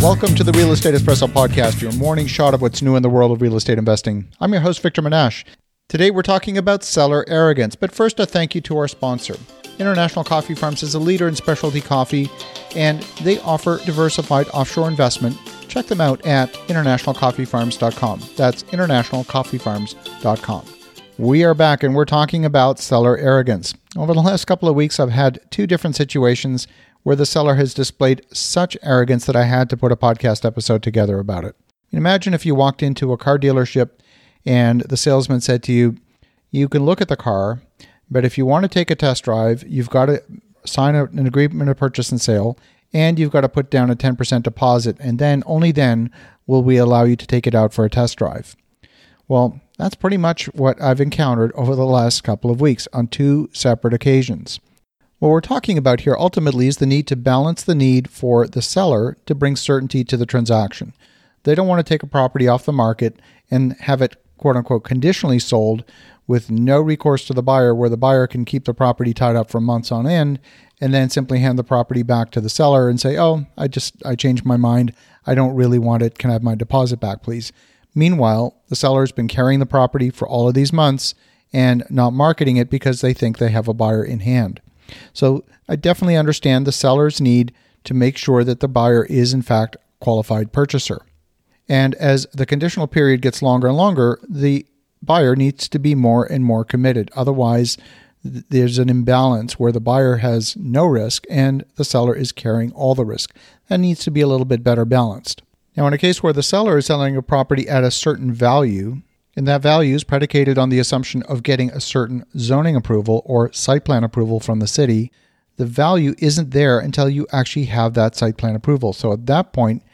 Welcome to the Real Estate Espresso Podcast, your morning shot of what's new in the world of real estate investing. I'm your host, Victor Menasce. Today we're talking about seller arrogance, but first a thank you to our sponsor. International Coffee Farms is a leader in specialty coffee, and they offer diversified offshore investment. Check them out at internationalcoffeefarms.com. That's internationalcoffeefarms.com. We are back and we're talking about seller arrogance. Over the last couple of weeks, I've had two different situations where the seller has displayed such arrogance that I had to put a podcast episode together about it. Imagine if you walked into a car dealership and the salesman said to you, You can look at the car, but if you want to take a test drive, you've got to sign an agreement of purchase and sale, and you've got to put down a 10% deposit, and then only then will we allow you to take it out for a test drive. Well, that's pretty much what I've encountered over the last couple of weeks on two separate occasions. What we're talking about here ultimately is the need to balance the need for the seller to bring certainty to the transaction. They don't want to take a property off the market and have it quote unquote conditionally sold with no recourse to the buyer, where the buyer can keep the property tied up for months on end and then simply hand the property back to the seller and say, Oh, I just, I changed my mind. I don't really want it. Can I have my deposit back, please? Meanwhile, the seller has been carrying the property for all of these months and not marketing it because they think they have a buyer in hand. So I definitely understand the seller's need to make sure that the buyer is, in fact, qualified purchaser. And as the conditional period gets longer and longer, the buyer needs to be more and more committed. Otherwise, there's an imbalance where the buyer has no risk and the seller is carrying all the risk. That needs to be a little bit better balanced. Now, in a case where the seller is selling a property at a certain value, and that value is predicated on the assumption of getting a certain zoning approval or site plan approval from the city. The value isn't there until you actually have that site plan approval. So at that point,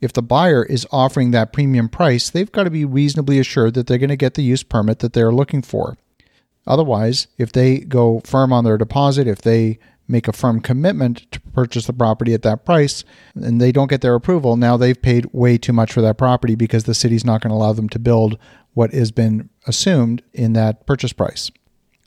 if the buyer is offering that premium price, they've got to be reasonably assured that they're going to get the use permit that they're looking for. Otherwise, if they go firm on their deposit, if they make a firm commitment to purchase the property at that price and they don't get their approval, now they've paid way too much for that property because the city's not going to allow them to build what has been assumed in that purchase price.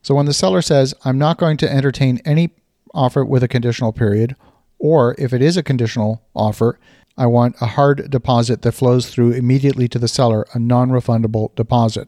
So when the seller says, I'm not going to entertain any offer with a conditional period, or if it is a conditional offer, I want a hard deposit that flows through immediately to the seller, a non refundable deposit,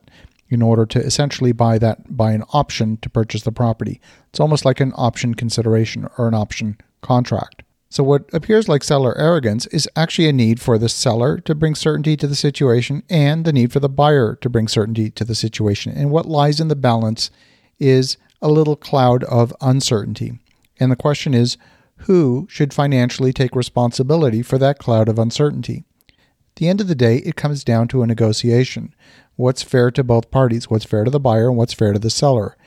in order to essentially buy that buy an option to purchase the property. It's almost like an option consideration or an option contract. So, what appears like seller arrogance is actually a need for the seller to bring certainty to the situation and the need for the buyer to bring certainty to the situation. And what lies in the balance is a little cloud of uncertainty. And the question is who should financially take responsibility for that cloud of uncertainty? At the end of the day, it comes down to a negotiation. What's fair to both parties? What's fair to the buyer and what's fair to the seller?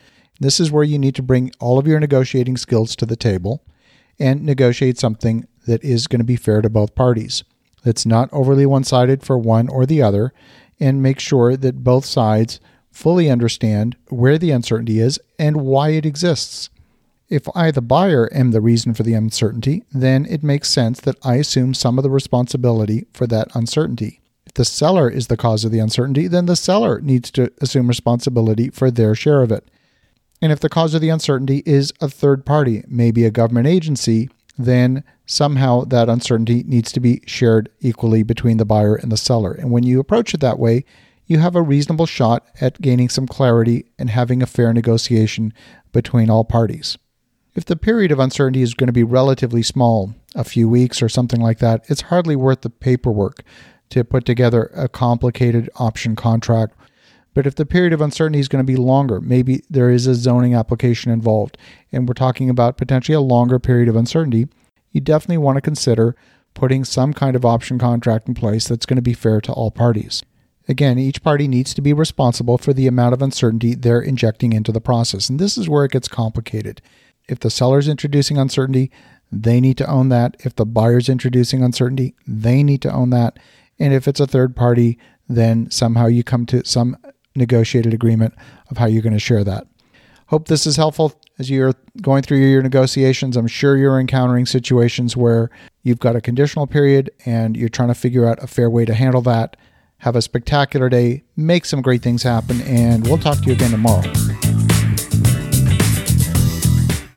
This is where you need to bring all of your negotiating skills to the table and negotiate something that is going to be fair to both parties. That's not overly one sided for one or the other, and make sure that both sides fully understand where the uncertainty is and why it exists. If I, the buyer, am the reason for the uncertainty, then it makes sense that I assume some of the responsibility for that uncertainty. The seller is the cause of the uncertainty, then the seller needs to assume responsibility for their share of it. And if the cause of the uncertainty is a third party, maybe a government agency, then somehow that uncertainty needs to be shared equally between the buyer and the seller. And when you approach it that way, you have a reasonable shot at gaining some clarity and having a fair negotiation between all parties. If the period of uncertainty is going to be relatively small, a few weeks or something like that, it's hardly worth the paperwork to put together a complicated option contract but if the period of uncertainty is going to be longer, maybe there is a zoning application involved, and we're talking about potentially a longer period of uncertainty, you definitely want to consider putting some kind of option contract in place that's going to be fair to all parties. Again, each party needs to be responsible for the amount of uncertainty they're injecting into the process, and this is where it gets complicated. If the seller's introducing uncertainty, they need to own that. If the buyer's introducing uncertainty, they need to own that. And if it's a third party, then somehow you come to some negotiated agreement of how you're going to share that. Hope this is helpful as you're going through your negotiations. I'm sure you're encountering situations where you've got a conditional period and you're trying to figure out a fair way to handle that. Have a spectacular day, make some great things happen, and we'll talk to you again tomorrow.